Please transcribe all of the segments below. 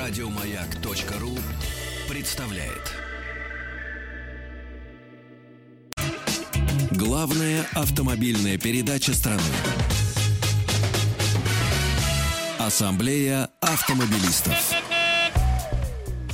Радиомаяк.ру представляет. Главная автомобильная передача страны. Ассамблея автомобилистов.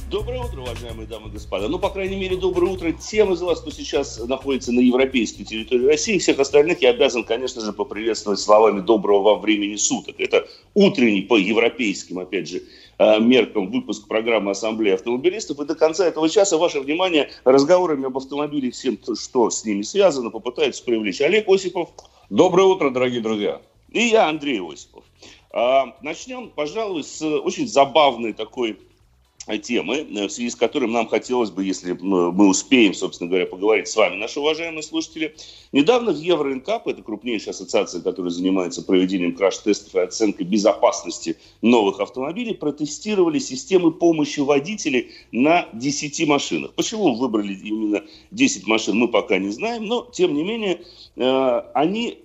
Доброе утро, уважаемые дамы и господа. Ну, по крайней мере, доброе утро тем из вас, кто сейчас находится на европейской территории России. Всех остальных я обязан, конечно же, поприветствовать словами доброго вам времени суток. Это утренний по европейским, опять же, меркам выпуск программы Ассамблеи автомобилистов. И до конца этого часа ваше внимание разговорами об автомобиле, всем, что с ними связано, попытается привлечь Олег Осипов. Доброе утро, дорогие друзья. И я, Андрей Осипов. А, начнем, пожалуй, с очень забавной такой темы, э, в связи с которым нам хотелось бы, если мы успеем, собственно говоря, поговорить с вами, наши уважаемые слушатели. Недавно в Евроинкап, это крупнейшая ассоциация, которая занимается проведением краш-тестов и оценкой безопасности новых автомобилей, протестировали системы помощи водителей на 10 машинах. Почему выбрали именно 10 машин, мы пока не знаем, но, тем не менее, э, они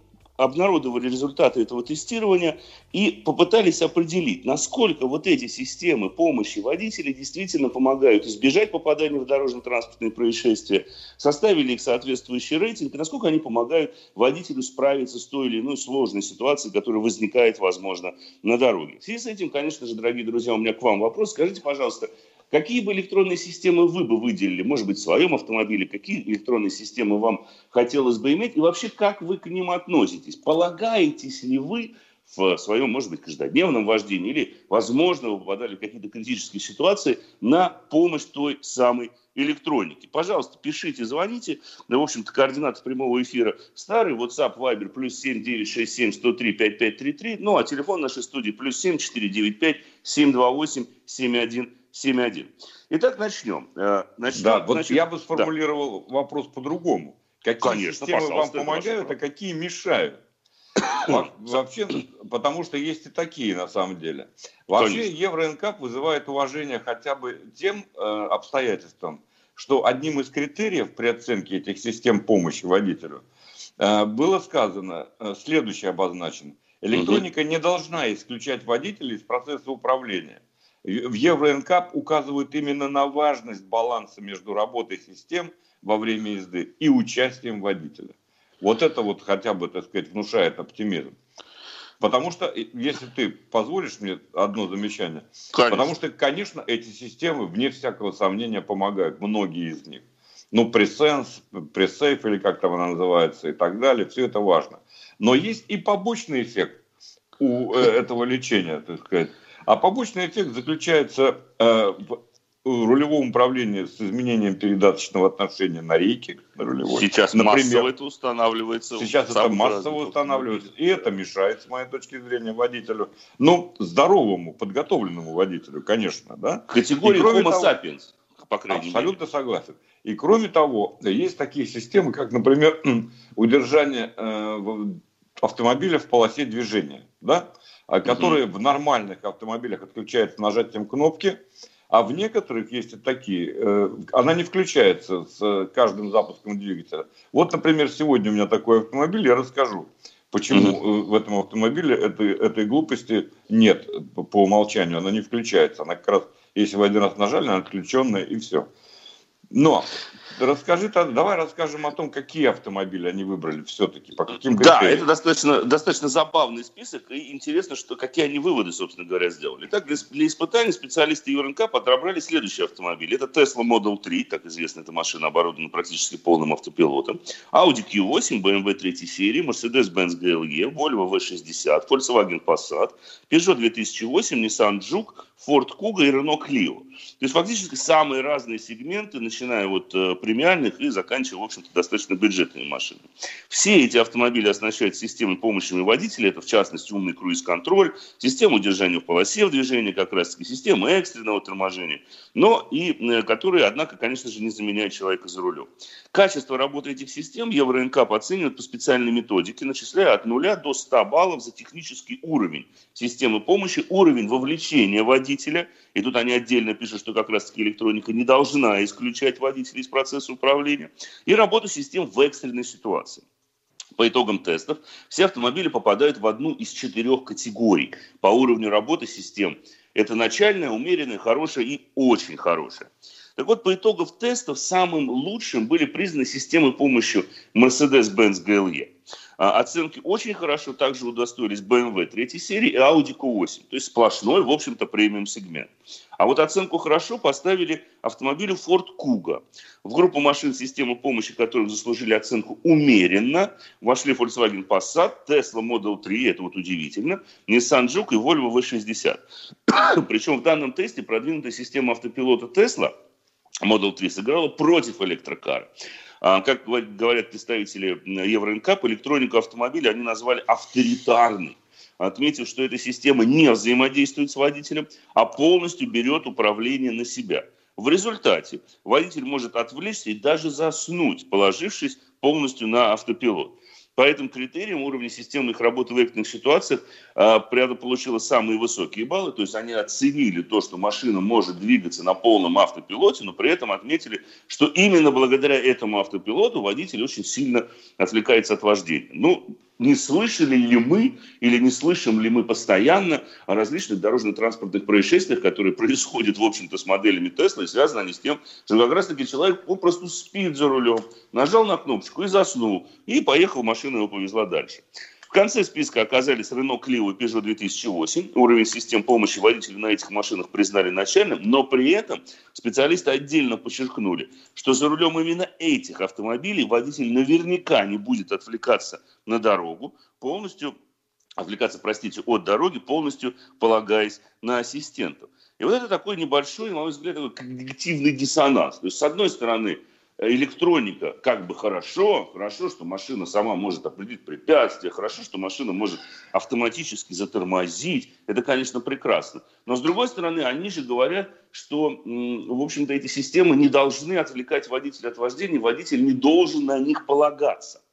обнародовали результаты этого тестирования и попытались определить, насколько вот эти системы помощи водителей действительно помогают избежать попадания в дорожно-транспортные происшествия, составили их соответствующий рейтинг, и насколько они помогают водителю справиться с той или иной сложной ситуацией, которая возникает, возможно, на дороге. В связи с этим, конечно же, дорогие друзья, у меня к вам вопрос. Скажите, пожалуйста, Какие бы электронные системы вы бы выделили, может быть, в своем автомобиле, какие электронные системы вам хотелось бы иметь, и вообще, как вы к ним относитесь? Полагаетесь ли вы в своем, может быть, каждодневном вождении, или, возможно, вы попадали в какие-то критические ситуации на помощь той самой электроники. Пожалуйста, пишите, звоните. Да, в общем-то, координаты прямого эфира старый. WhatsApp, Viber, плюс 7 967 103 5533. Ну, а телефон нашей студии плюс 7 495 728 71 7.1. Итак, начнем. Э, начнем да, вот значит, я бы сформулировал да. вопрос по-другому. Какие Конечно, системы вам помогают, а какие мешают? Вообще, потому что есть и такие на самом деле. Вообще Евроинкап вызывает уважение хотя бы тем э, обстоятельствам, что одним из критериев при оценке этих систем помощи водителю э, было сказано, э, следующее обозначено. Электроника не должна исключать водителя из процесса управления в Евроинкап указывают именно на важность баланса между работой систем во время езды и участием водителя. Вот это вот хотя бы, так сказать, внушает оптимизм. Потому что, если ты позволишь мне одно замечание, конечно. потому что, конечно, эти системы, вне всякого сомнения, помогают, многие из них. Ну, пресенс, пресейф или как там она называется и так далее, все это важно. Но есть и побочный эффект у э, этого лечения, так сказать. А побочный эффект заключается э, в рулевом управлении с изменением передаточного отношения на рейке. На рулевой. Сейчас Например, массово это устанавливается. Сейчас это массово устанавливается. И это мешает, с моей точки зрения, водителю. Ну, здоровому, подготовленному водителю, конечно. Да? Категория Homo того, sapiens, по крайней Абсолютно мере. согласен. И кроме того, есть такие системы, как, например, удержание э, автомобиля в полосе движения. Да? А которые угу. в нормальных автомобилях отключаются нажатием кнопки, а в некоторых есть и такие, э, она не включается с каждым запуском двигателя. Вот, например, сегодня у меня такой автомобиль, я расскажу, почему mm в этом автомобиле этой, этой глупости нет по умолчанию, она не включается. Она как раз, если вы один раз нажали, она отключенная и все. Но расскажи, давай расскажем о том, какие автомобили они выбрали все-таки, по каким критериям. Да, это достаточно, достаточно забавный список, и интересно, что, какие они выводы, собственно говоря, сделали. Итак, для, для испытаний специалисты ЮРНК отобрали следующие автомобили. Это Tesla Model 3, так известно, эта машина оборудована практически полным автопилотом, Audi Q8, BMW 3 серии, Mercedes-Benz GLE, Volvo V60, Volkswagen Passat, Peugeot 2008, Nissan Juke, Ford Kuga и Renault Clio. То есть фактически самые разные сегменты, начиная от э, премиальных и заканчивая, в общем-то, достаточно бюджетными машинами. Все эти автомобили оснащают системой помощи водителя, это в частности умный круиз-контроль, система удержания в полосе в движении, как раз таки система экстренного торможения, но и э, которые, однако, конечно же, не заменяют человека за рулем. Качество работы этих систем Евроинкап оценивает по специальной методике, начисляя от 0 до 100 баллов за технический уровень системы помощи, уровень вовлечения водителя. И тут они отдельно пишут, что как раз-таки электроника не должна исключать водителя из процесса управления. И работу систем в экстренной ситуации. По итогам тестов все автомобили попадают в одну из четырех категорий по уровню работы систем Это начальная, умеренная, хорошая и очень хорошая. Так вот, по итогам тестов самым лучшим были признаны системы помощи Mercedes-Benz GLE. А, оценки очень хорошо также удостоились BMW 3 серии и Audi Q8. То есть сплошной, в общем-то, премиум сегмент. А вот оценку хорошо поставили автомобилю Ford Kuga. В группу машин системы помощи, которые заслужили оценку умеренно, вошли Volkswagen Passat, Tesla Model 3, это вот удивительно, Nissan Juke и Volvo V60. Причем в данном тесте продвинутая система автопилота Tesla Model 3 сыграла против электрокара. А, как говорят представители Евроинкап, электронику автомобиля они назвали авторитарной отметив, что эта система не взаимодействует с водителем, а полностью берет управление на себя. В результате водитель может отвлечься и даже заснуть, положившись полностью на автопилот. По этим критериям уровень системных работы в экстренных ситуациях э, получила самые высокие баллы, то есть они оценили то, что машина может двигаться на полном автопилоте, но при этом отметили, что именно благодаря этому автопилоту водитель очень сильно отвлекается от вождения. Ну, не слышали ли мы или не слышим ли мы постоянно о различных дорожно-транспортных происшествиях, которые происходят, в общем-то, с моделями Тесла, и связаны они с тем, что как раз-таки человек попросту спит за рулем, нажал на кнопочку и заснул, и поехал, машина его повезла дальше. В конце списка оказались Renault Clio и Peugeot 2008. Уровень систем помощи водителю на этих машинах признали начальным, но при этом специалисты отдельно подчеркнули, что за рулем именно этих автомобилей водитель наверняка не будет отвлекаться на дорогу, полностью отвлекаться, простите, от дороги, полностью полагаясь на ассистентов. И вот это такой небольшой, на мой взгляд, такой когнитивный диссонанс. То есть, с одной стороны, электроника как бы хорошо, хорошо, что машина сама может определить препятствия, хорошо, что машина может автоматически затормозить. Это, конечно, прекрасно. Но, с другой стороны, они же говорят, что, в общем-то, эти системы не должны отвлекать водителя от вождения, водитель не должен на них полагаться.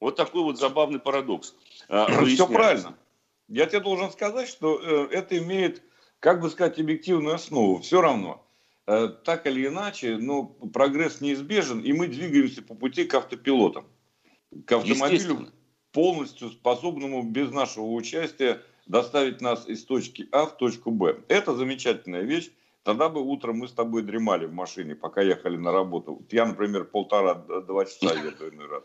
Вот такой вот забавный парадокс. А, Все правильно. Я тебе должен сказать, что э, это имеет, как бы сказать, объективную основу. Все равно так или иначе, но прогресс неизбежен, и мы двигаемся по пути к автопилотам. К автомобилю полностью способному без нашего участия доставить нас из точки А в точку Б. Это замечательная вещь. Тогда бы утром мы с тобой дремали в машине, пока ехали на работу. Я, например, полтора-два часа еду иной раз.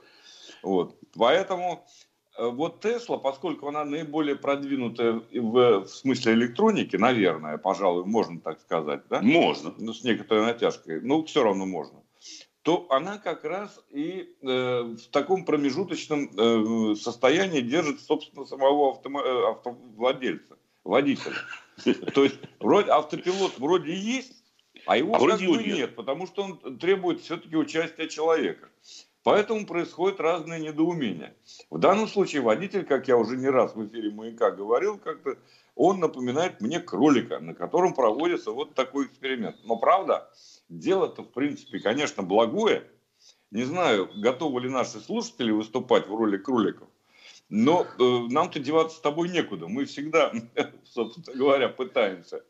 Вот. Поэтому Э, вот Тесла, поскольку она наиболее продвинутая в, в смысле электроники, наверное, пожалуй, можно так сказать, да? Можно. Ну, с некоторой натяжкой, но все равно можно. То она как раз и э, в таком промежуточном э, состоянии держит, собственно, самого автомо- э, автовладельца, водителя. То есть вроде автопилот вроде есть, а его а как бы нет, потому что он требует все-таки участия человека. Поэтому происходят разные недоумения. В данном случае водитель, как я уже не раз в эфире «Маяка» говорил, как-то он напоминает мне кролика, на котором проводится вот такой эксперимент. Но правда, дело-то в принципе, конечно, благое. Не знаю, готовы ли наши слушатели выступать в роли кроликов. Но э, нам-то деваться с тобой некуда. Мы всегда, собственно говоря, пытаемся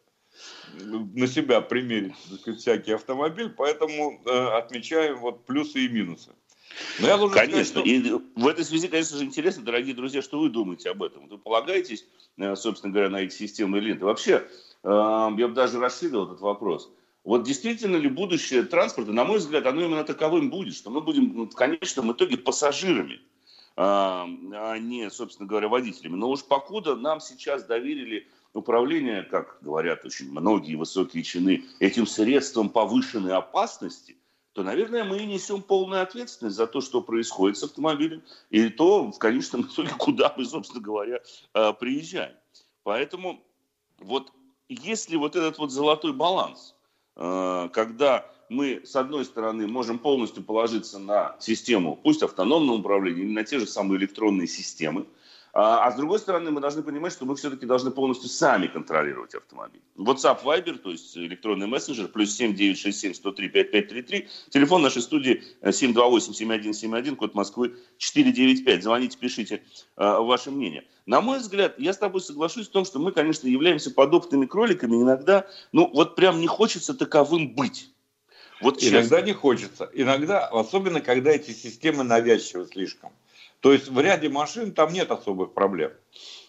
на себя примерить сказать, всякий автомобиль, поэтому э, отмечаем вот плюсы и минусы. Но я конечно. Сказать, что... И в этой связи, конечно же, интересно, дорогие друзья, что вы думаете об этом? Вы полагаетесь, э, собственно говоря, на эти системы или нет? вообще, э, я бы даже расширил этот вопрос. Вот действительно ли будущее транспорта, на мой взгляд, оно именно таковым будет, что мы будем в конечном итоге пассажирами, а, а не, собственно говоря, водителями. Но уж покуда нам сейчас доверили управление, как говорят очень многие высокие чины, этим средством повышенной опасности – то, наверное, мы несем полную ответственность за то, что происходит с автомобилем, и то, в конечном итоге, куда мы, собственно говоря, э, приезжаем. Поэтому вот если вот этот вот золотой баланс, э, когда мы, с одной стороны, можем полностью положиться на систему, пусть автономного управления, или на те же самые электронные системы, а, а с другой стороны, мы должны понимать, что мы все-таки должны полностью сами контролировать автомобиль. WhatsApp, Viber, то есть электронный мессенджер, плюс 7 967 103 5533. Телефон нашей студии 728 7171, код Москвы 495. Звоните, пишите э, ваше мнение. На мой взгляд, я с тобой соглашусь в том, что мы, конечно, являемся подобными кроликами. Иногда, ну, вот прям не хочется таковым быть. Вот Иногда не хочется. Иногда, особенно когда эти системы навязчивы слишком. То есть в ряде машин там нет особых проблем.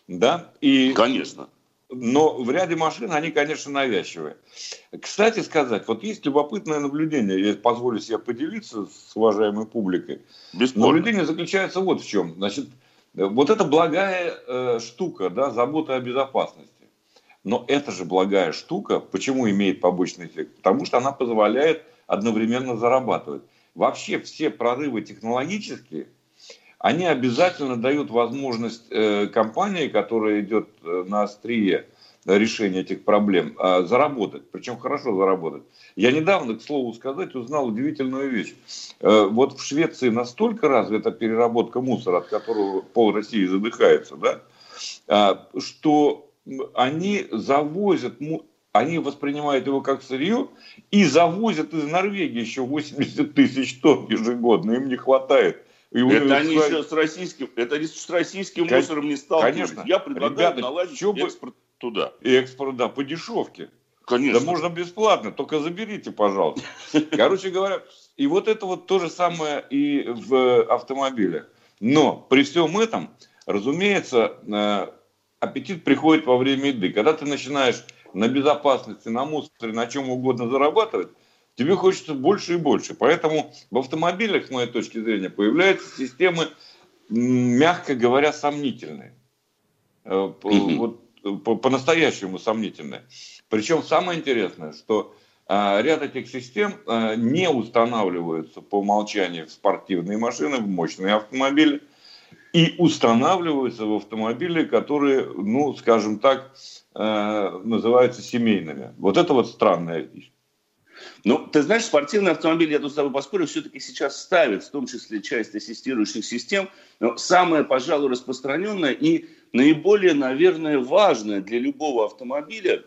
Да? И Конечно. но в ряде машин они, конечно, навязчивые. Кстати сказать, вот есть любопытное наблюдение, я позволю себе поделиться с уважаемой публикой. Бесспорно. Наблюдение заключается вот в чем. Значит, вот это благая э, штука, да, забота о безопасности. Но это же благая штука, почему имеет побочный эффект? Потому что она позволяет одновременно зарабатывать. Вообще все прорывы технологические, они обязательно дают возможность э, компании, которая идет э, на острие решения этих проблем, э, заработать, причем хорошо заработать. Я недавно, к слову сказать, узнал удивительную вещь. Вот в Швеции настолько развита переработка мусора, от которого пол России задыхается, да, что они завозят они воспринимают его как сырье и завозят из Норвегии еще 80 тысяч тонн ежегодно. Им не хватает и это они сказали... еще с российским, это с российским Кон... мусором не сталкивались. Конечно. Я предлагаю Ребята, наладить экспорт бы... туда. Экспорт, да, по дешевке. Конечно. Да можно бесплатно, только заберите, пожалуйста. Короче говоря, и вот это вот то же самое и в автомобилях. Но при всем этом, разумеется, э, аппетит приходит во время еды. Когда ты начинаешь на безопасности, на мусоре, на чем угодно зарабатывать, тебе хочется больше и больше. Поэтому в автомобилях, с моей точки зрения, появляются системы, мягко говоря, сомнительные. Э, вот по-настоящему сомнительные. Причем самое интересное, что э, ряд этих систем э, не устанавливаются по умолчанию в спортивные машины, в мощные автомобили, и устанавливаются в автомобили, которые, ну, скажем так, называются семейными. Вот это вот странная вещь. Ну, ты знаешь, спортивный автомобиль, я тут с тобой поспорю, все-таки сейчас ставят, в том числе часть ассистирующих систем. Но самое, пожалуй, распространенное и наиболее, наверное, важное для любого автомобиля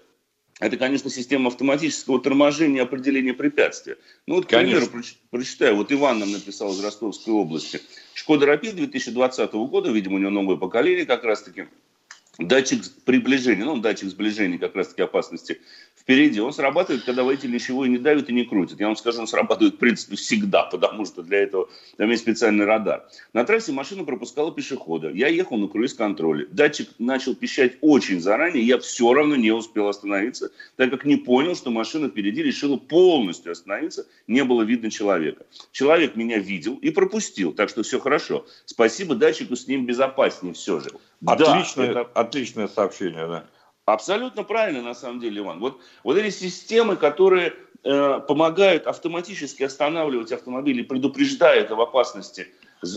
это, конечно, система автоматического торможения и определения препятствия. Ну вот, к примеру, прочитаю. Вот Иван нам написал из Ростовской области. Шкода Рапид 2020 года, видимо, у него новое поколение как раз-таки – датчик приближения, ну, датчик сближения как раз-таки опасности впереди, он срабатывает, когда водитель ничего и не давит и не крутит. Я вам скажу, он срабатывает, в принципе, всегда, потому что для этого там есть специальный радар. На трассе машина пропускала пешехода. Я ехал на круиз-контроле. Датчик начал пищать очень заранее, я все равно не успел остановиться, так как не понял, что машина впереди решила полностью остановиться, не было видно человека. Человек меня видел и пропустил, так что все хорошо. Спасибо датчику, с ним безопаснее все же. Отличное, да, это... отличное сообщение, да. Абсолютно правильно, на самом деле, Иван. Вот, вот эти системы, которые э, помогают автоматически останавливать автомобили, предупреждают об опасности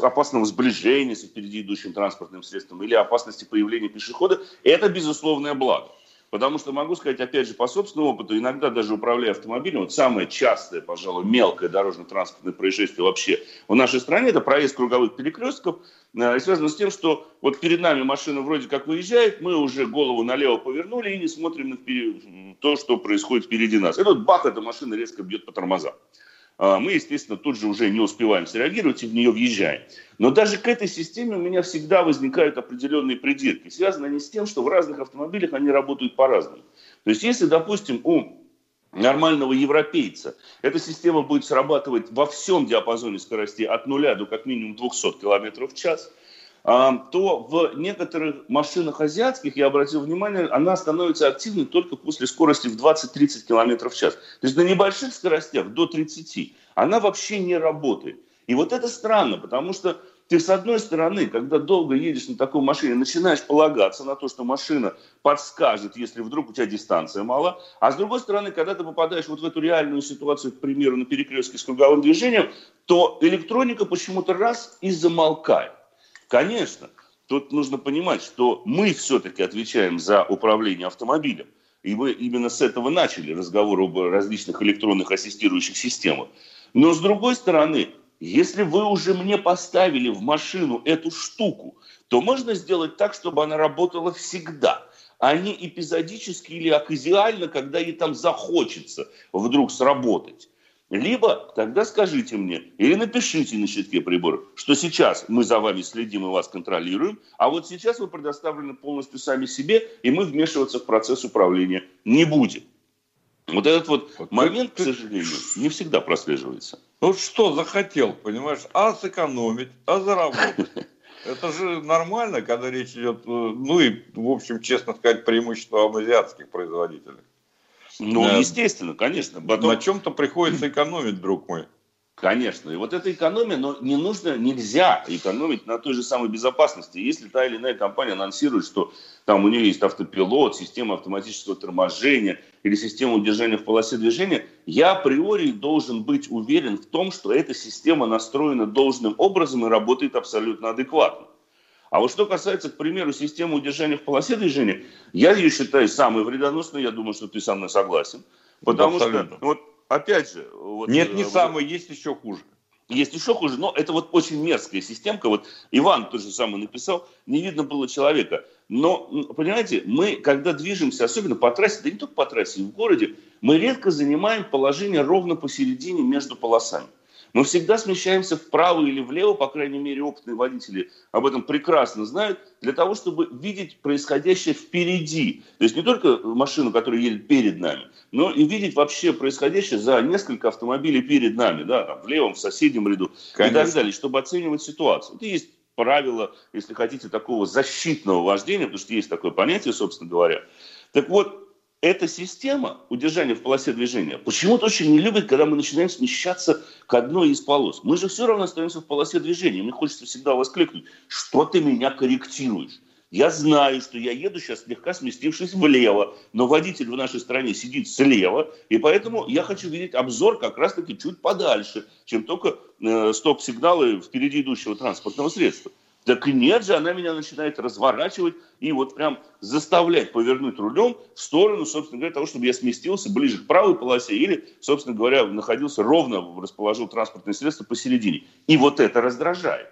опасного сближения с впереди идущим транспортным средством или опасности появления пешехода, это безусловное благо. Потому что могу сказать, опять же, по собственному опыту, иногда даже управляя автомобилем, вот самое частое, пожалуй, мелкое дорожно-транспортное происшествие вообще в нашей стране, это проезд круговых перекрестков, э, и связано с тем, что вот перед нами машина вроде как выезжает, мы уже голову налево повернули и не смотрим на то, что происходит впереди нас. И тут бах, эта машина резко бьет по тормозам. А, мы, естественно, тут же уже не успеваем среагировать и в нее въезжаем. Но даже к этой системе у меня всегда возникают определенные придирки. Связаны они с тем, что в разных автомобилях они работают по-разному. То есть, если, допустим, у нормального европейца эта система будет срабатывать во всем диапазоне скоростей от нуля до как минимум 200 км в час – то в некоторых машинах азиатских, я обратил внимание, она становится активной только после скорости в 20-30 км в час. То есть на небольших скоростях, до 30, она вообще не работает. И вот это странно, потому что ты с одной стороны, когда долго едешь на такой машине, начинаешь полагаться на то, что машина подскажет, если вдруг у тебя дистанция мала, а с другой стороны, когда ты попадаешь вот в эту реальную ситуацию, к примеру, на перекрестке с круговым движением, то электроника почему-то раз и замолкает. Конечно, тут нужно понимать, что мы все-таки отвечаем за управление автомобилем. И мы именно с этого начали разговор об различных электронных ассистирующих системах. Но с другой стороны, если вы уже мне поставили в машину эту штуку, то можно сделать так, чтобы она работала всегда, а не эпизодически или оказиально, когда ей там захочется вдруг сработать. Либо тогда скажите мне или напишите на щитке прибора, что сейчас мы за вами следим и вас контролируем, а вот сейчас вы предоставлены полностью сами себе, и мы вмешиваться в процесс управления не будем. Вот этот вот, вот момент, ты, к сожалению, не всегда прослеживается. Ну что захотел, понимаешь, а сэкономить, а заработать. Это же нормально, когда речь идет, э, ну и, в общем, честно сказать, преимущество азиатских производителей. Ну, да. естественно, конечно. Потом... На чем-то приходится экономить, друг мой. Конечно. И вот эта экономия, но не нужно, нельзя экономить на той же самой безопасности. Если та или иная компания анонсирует, что там у нее есть автопилот, система автоматического торможения или система удержания в полосе движения, я априори должен быть уверен в том, что эта система настроена должным образом и работает абсолютно адекватно. А вот что касается, к примеру, системы удержания в полосе движения, я ее считаю самой вредоносной, я думаю, что ты со мной согласен. Потому что, вот, опять же... Вот, Нет, не э, самый, есть еще хуже. Есть еще хуже, но это вот очень мерзкая системка. Вот Иван тот же самый написал, не видно было человека. Но, понимаете, мы, когда движемся, особенно по трассе, да не только по трассе, и в городе, мы редко занимаем положение ровно посередине между полосами. Мы всегда смещаемся вправо или влево, по крайней мере, опытные водители об этом прекрасно знают, для того, чтобы видеть происходящее впереди. То есть не только машину, которая едет перед нами, но и видеть вообще происходящее за несколько автомобилей перед нами, да, там, в левом, в соседнем ряду Конечно. и так далее, чтобы оценивать ситуацию. Это есть правило, если хотите, такого защитного вождения, потому что есть такое понятие, собственно говоря. Так вот, эта система удержания в полосе движения почему-то очень не любит, когда мы начинаем смещаться к одной из полос. Мы же все равно остаемся в полосе движения. Мне хочется всегда воскликнуть, что ты меня корректируешь. Я знаю, что я еду сейчас слегка сместившись влево, но водитель в нашей стране сидит слева, и поэтому я хочу видеть обзор как раз-таки чуть подальше, чем только э, стоп-сигналы впереди идущего транспортного средства. Так нет же, она меня начинает разворачивать и вот прям заставлять повернуть рулем в сторону, собственно говоря, того, чтобы я сместился ближе к правой полосе или, собственно говоря, находился ровно, расположил транспортное средство посередине. И вот это раздражает.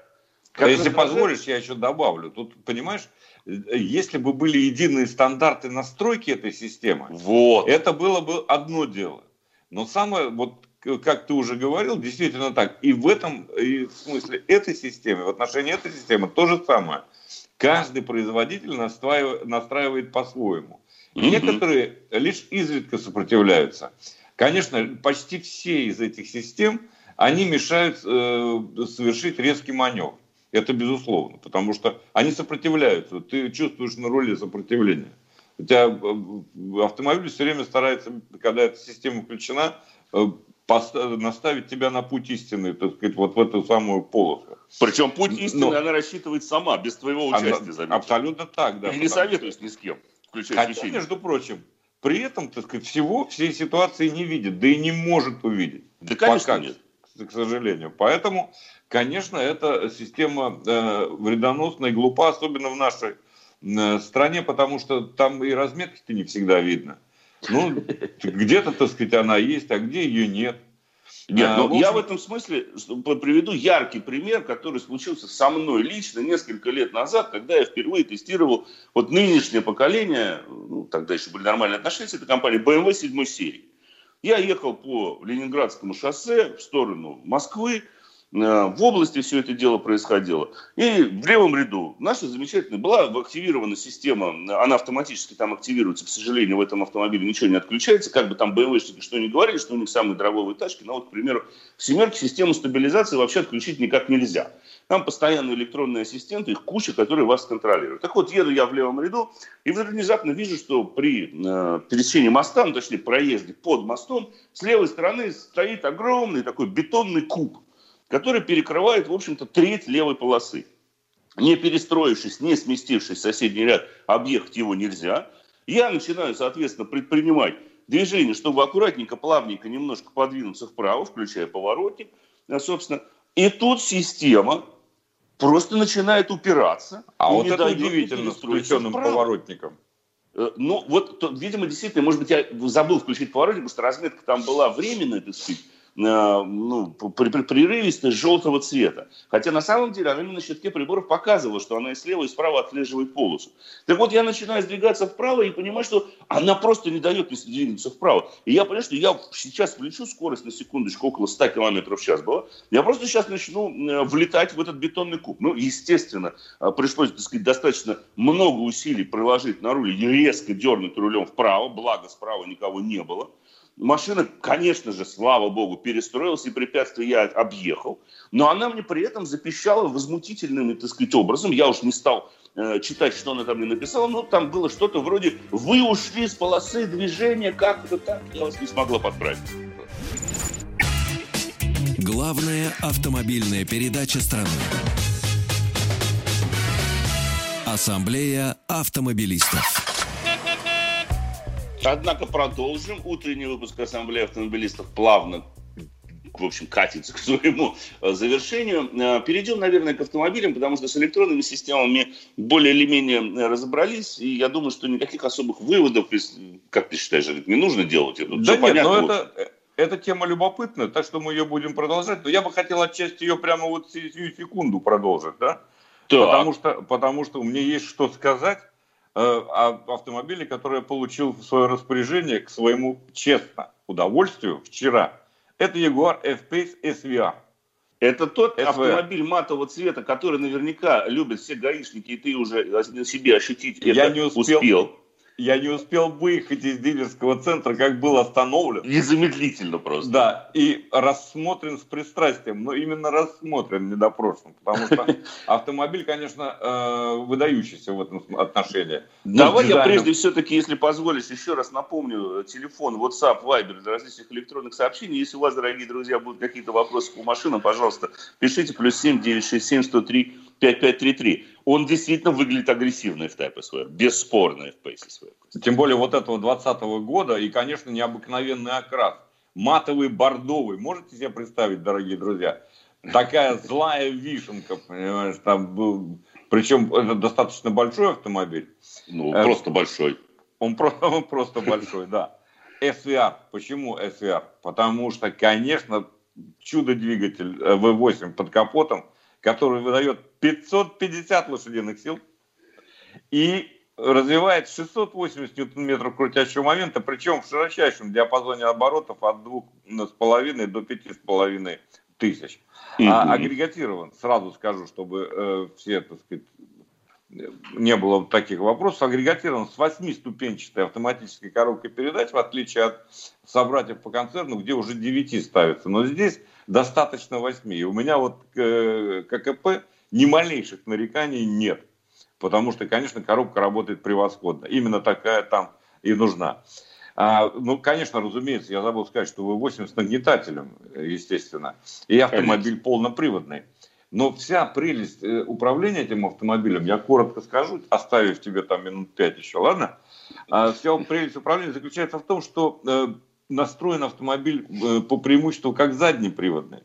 Как а если раздражает... позволишь, я еще добавлю. Тут, понимаешь, если бы были единые стандарты настройки этой системы, вот. это было бы одно дело. Но самое, вот как ты уже говорил, действительно так. И в этом и в смысле этой системы, в отношении этой системы то же самое. Каждый производитель настраивает, настраивает по-своему. Mm-hmm. Некоторые лишь изредка сопротивляются. Конечно, почти все из этих систем, они мешают э, совершить резкий маневр. Это безусловно, потому что они сопротивляются. Ты чувствуешь на руле сопротивление. У тебя э, автомобиль все время старается, когда эта система включена, э, наставить тебя на путь истины, так сказать, вот в эту самую полосу. Причем путь истины Но... она рассчитывает сама, без твоего участия, заметьте. Абсолютно так, да. И не советуюсь ни с кем, включая Хотя, между прочим, при этом, так сказать, всего, всей ситуации не видит, да и не может увидеть. Да, конечно, Пока, нет. К сожалению. Поэтому, конечно, эта система э, вредоносная и глупа, особенно в нашей э, стране, потому что там и разметки-то не всегда видно. Ну, где-то, так сказать, она есть, а где ее нет. Нет, а, но общем... я в этом смысле приведу яркий пример, который случился со мной лично несколько лет назад, когда я впервые тестировал вот нынешнее поколение, ну, тогда еще были нормальные отношения с этой компанией, BMW 7 серии. Я ехал по Ленинградскому шоссе в сторону Москвы, в области все это дело происходило. И в левом ряду наша замечательная была активирована система, она автоматически там активируется, к сожалению, в этом автомобиле ничего не отключается, как бы там БМВшники что ни говорили, что у них самые дорогие тачки, но вот, к примеру, в семерке систему стабилизации вообще отключить никак нельзя. Там постоянно электронные ассистенты, их куча, которые вас контролируют. Так вот, еду я в левом ряду, и внезапно вижу, что при э, пересечении моста, ну, точнее, проезде под мостом, с левой стороны стоит огромный такой бетонный куб который перекрывает, в общем-то, треть левой полосы. Не перестроившись, не сместившись в соседний ряд, объехать его нельзя. Я начинаю, соответственно, предпринимать движение, чтобы аккуратненько, плавненько немножко подвинуться вправо, включая поворотник, собственно. И тут система просто начинает упираться. А вот это удивительно с включенным вправо. поворотником. Э, ну, вот, то, видимо, действительно, может быть, я забыл включить поворотник, потому что разметка там была временная, так сказать, Э, ну, прерывистость желтого цвета. Хотя на самом деле она на щитке приборов показывала, что она и слева, и справа отслеживает полосу. Так вот, я начинаю сдвигаться вправо и понимаю, что она просто не дает мне двинуться вправо. И я понимаю, что я сейчас включу скорость на секундочку около 100 км в час было. Я просто сейчас начну э, влетать в этот бетонный куб. Ну, естественно, э, пришлось, так сказать, достаточно много усилий приложить на руль и резко дернуть рулем вправо, благо справа никого не было. Машина, конечно же, слава богу, перестроилась, и препятствие я объехал. Но она мне при этом запищала возмутительным, так сказать, образом. Я уж не стал э, читать, что она там мне написала, но там было что-то вроде «Вы ушли с полосы движения, как-то так». Я вас не смогла подправить. Главная автомобильная передача страны. Ассамблея автомобилистов. Однако продолжим. Утренний выпуск Ассамблеи автомобилистов плавно в общем, катится к своему э, завершению. Э, перейдем, наверное, к автомобилям, потому что с электронными системами более или менее э, разобрались, и я думаю, что никаких особых выводов, как ты считаешь, не нужно делать. Это да нет, понятно. но это, эта тема любопытная, так что мы ее будем продолжать. Но я бы хотел отчасти ее прямо вот сию секунду продолжить, да? Так. Потому что, потому что у меня есть что сказать автомобиле, который я получил в свое распоряжение к своему, честно, удовольствию вчера. Это Jaguar F-Pace SVR. Это тот SV. автомобиль матового цвета, который наверняка любят все гаишники, и ты уже на себе ощутить я это не успел. успел. Я не успел выехать из дилерского центра, как был остановлен. Незамедлительно просто. Да, и рассмотрен с пристрастием, но именно рассмотрен, не допрошен, потому что автомобиль, конечно, э, выдающийся в этом отношении. Давай я прежде все-таки, если позволишь, еще раз напомню телефон WhatsApp, Viber для различных электронных сообщений. Если у вас, дорогие друзья, будут какие-то вопросы по машинам, пожалуйста, пишите плюс 7 967 103 5533. Он действительно выглядит агрессивно в Type SVR, бесспорно в Pace SVR. Тем более вот этого 2020 года и, конечно, необыкновенный окрас. Матовый, бордовый. Можете себе представить, дорогие друзья? Такая злая вишенка, понимаешь, там был... Причем это достаточно большой автомобиль. Ну, э, просто большой. Он, просто, он просто большой, да. SVR. Почему SVR? Потому что, конечно, чудо-двигатель V8 э, под капотом – который выдает 550 лошадиных сил и развивает 680 ньютон-метров крутящего момента, причем в широчайшем диапазоне оборотов от 2,5 до 5,5 тысяч. Mm-hmm. А агрегатирован, сразу скажу, чтобы э, все, так сказать, не было таких вопросов, агрегатирован с 8-ступенчатой автоматической коробкой передач, в отличие от собратьев по концерну, где уже 9 ставится. Но здесь достаточно 8. И у меня вот к ККП ни малейших нареканий нет. Потому что, конечно, коробка работает превосходно. Именно такая там и нужна. А, ну, конечно, разумеется, я забыл сказать, что V8 с нагнетателем, естественно, и автомобиль конечно. полноприводный. Но вся прелесть э, управления этим автомобилем, я коротко скажу, оставив тебе там минут пять еще, ладно? А вся прелесть управления заключается в том, что э, настроен автомобиль э, по преимуществу как заднеприводный.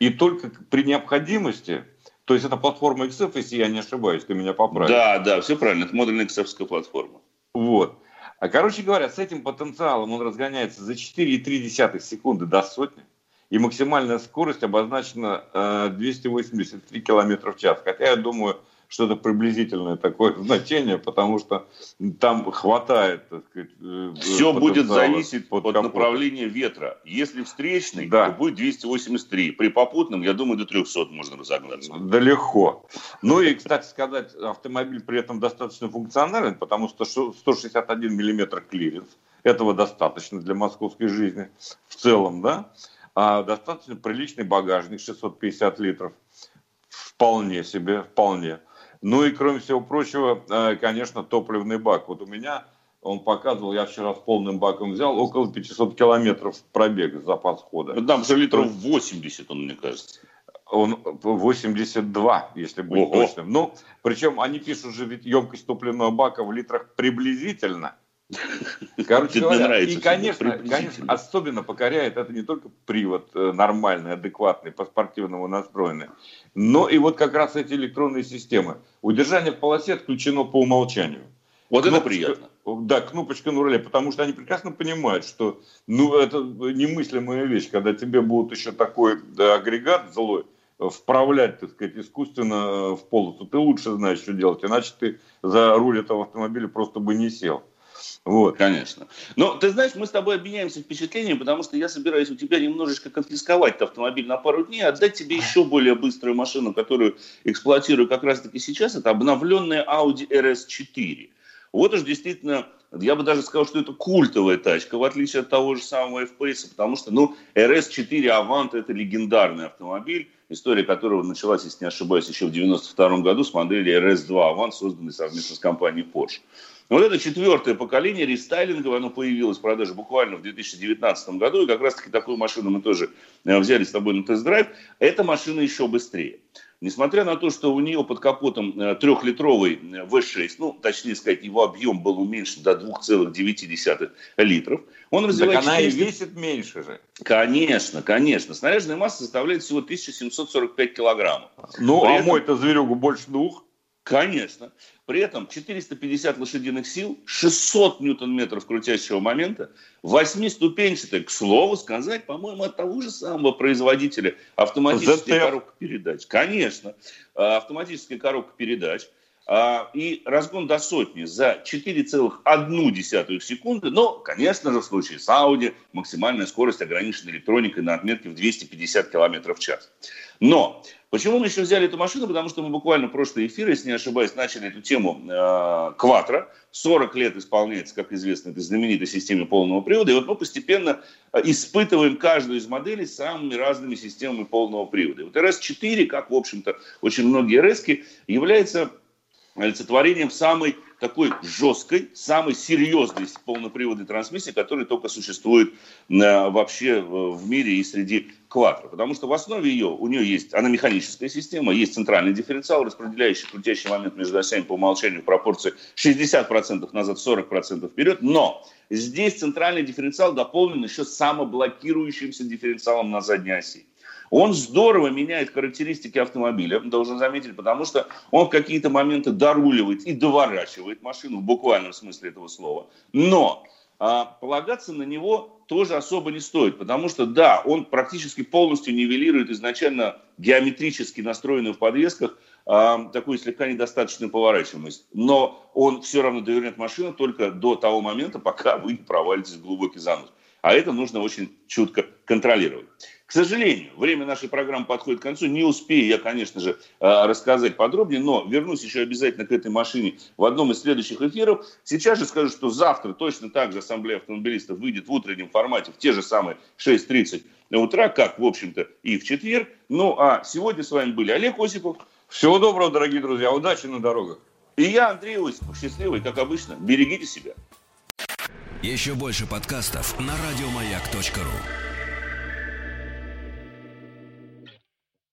И только при необходимости, то есть это платформа XF, если я не ошибаюсь, ты меня поправишь. Да, да, все правильно, это модульная XF платформа. Вот. А короче говоря, с этим потенциалом он разгоняется за 4,3 секунды до сотни. И максимальная скорость обозначена э, 283 км в час. Хотя я думаю, что-то приблизительное такое значение, потому что там хватает, так сказать, э, Все будет зависеть от капотом. направления ветра. Если встречный, да. то будет 283. При попутном, я думаю, до 300 можно разогнаться. Да легко. Ну и, кстати сказать, автомобиль при этом достаточно функционален, потому что 161 миллиметр клиренс. Этого достаточно для московской жизни в целом, да? А достаточно приличный багажник, 650 литров. Вполне себе, вполне. Ну и кроме всего прочего, э, конечно, топливный бак. Вот у меня он показывал, я вчера с полным баком взял, около 500 километров пробега, запас хода. Ну, там же литров 80, он, мне кажется. Он 82, если быть Ого. точным. Ну, причем они пишут же ведь емкость топливного бака в литрах приблизительно – Короче говоря, и, конечно, конечно, особенно покоряет это не только привод э, нормальный, адекватный, по-спортивному настроенный, но и вот как раз эти электронные системы. Удержание в полосе отключено по умолчанию. Вот кнопочка, это приятно. Да, кнопочка на руле, потому что они прекрасно понимают, что ну, это немыслимая вещь, когда тебе будут еще такой да, агрегат злой, вправлять, так сказать, искусственно э, в полосу. Ты лучше знаешь, что делать, иначе ты за руль этого автомобиля просто бы не сел. Вот. Конечно. Но ты знаешь, мы с тобой обменяемся впечатлениями, потому что я собираюсь у тебя немножечко конфисковать автомобиль на пару дней, отдать тебе еще более быструю машину, которую эксплуатирую как раз-таки сейчас. Это обновленная Audi RS4. Вот уж действительно, я бы даже сказал, что это культовая тачка, в отличие от того же самого FPS, потому что, ну, RS4 Avant это легендарный автомобиль, история которого началась, если не ошибаюсь, еще в 92 году с моделью RS2 Avant, созданной совместно с компанией Porsche. Вот это четвертое поколение рестайлинговое, оно появилось в продаже буквально в 2019 году, и как раз-таки такую машину мы тоже э, взяли с тобой на тест-драйв. Эта машина еще быстрее. Несмотря на то, что у нее под капотом э, трехлитровый э, V6, ну, точнее сказать, его объем был уменьшен до 2,9 литров, он развивает... Так она 400... и весит меньше же. Конечно, конечно. Снаряженная масса составляет всего 1745 килограммов. Ну, При а этом... мой-то зверюгу больше двух. Конечно. При этом 450 лошадиных сил, 600 ньютон-метров крутящего момента, восьмиступенчатая, к слову сказать, по-моему, от того же самого производителя автоматической коробка передач. Конечно, а, автоматическая коробка передач – и разгон до сотни за 4,1 секунды. Но, конечно же, в случае с Audi максимальная скорость ограничена электроникой на отметке в 250 км в час. Но почему мы еще взяли эту машину? Потому что мы буквально в прошлый эфир, если не ошибаюсь, начали эту тему э, Quattro. 40 лет исполняется, как известно, этой знаменитой системе полного привода. И вот мы постепенно э, испытываем каждую из моделей самыми разными системами полного привода. И вот RS4, как, в общем-то, очень многие RS, является олицетворением самой такой жесткой, самой серьезной полноприводной трансмиссии, которая только существует э, вообще в мире и среди квадро. Потому что в основе ее, у нее есть, она механическая система, есть центральный дифференциал, распределяющий крутящий момент между осями по умолчанию в пропорции 60% назад, 40% вперед. Но здесь центральный дифференциал дополнен еще самоблокирующимся дифференциалом на задней оси. Он здорово меняет характеристики автомобиля, должен заметить, потому что он в какие-то моменты доруливает и доворачивает машину в буквальном смысле этого слова. Но а, полагаться на него тоже особо не стоит, потому что, да, он практически полностью нивелирует изначально геометрически настроенную в подвесках а, такую слегка недостаточную поворачиваемость. Но он все равно довернет машину только до того момента, пока вы не провалитесь в глубокий занос. А это нужно очень чутко контролировать. К сожалению, время нашей программы подходит к концу. Не успею я, конечно же, э, рассказать подробнее, но вернусь еще обязательно к этой машине в одном из следующих эфиров. Сейчас же скажу, что завтра точно так же Ассамблея автомобилистов выйдет в утреннем формате в те же самые 6.30 утра, как, в общем-то, и в четверг. Ну, а сегодня с вами были Олег Осипов. Всего доброго, дорогие друзья. Удачи на дорогах. И я, Андрей Осипов. Счастливый, как обычно. Берегите себя. Еще больше подкастов на радиомаяк.ру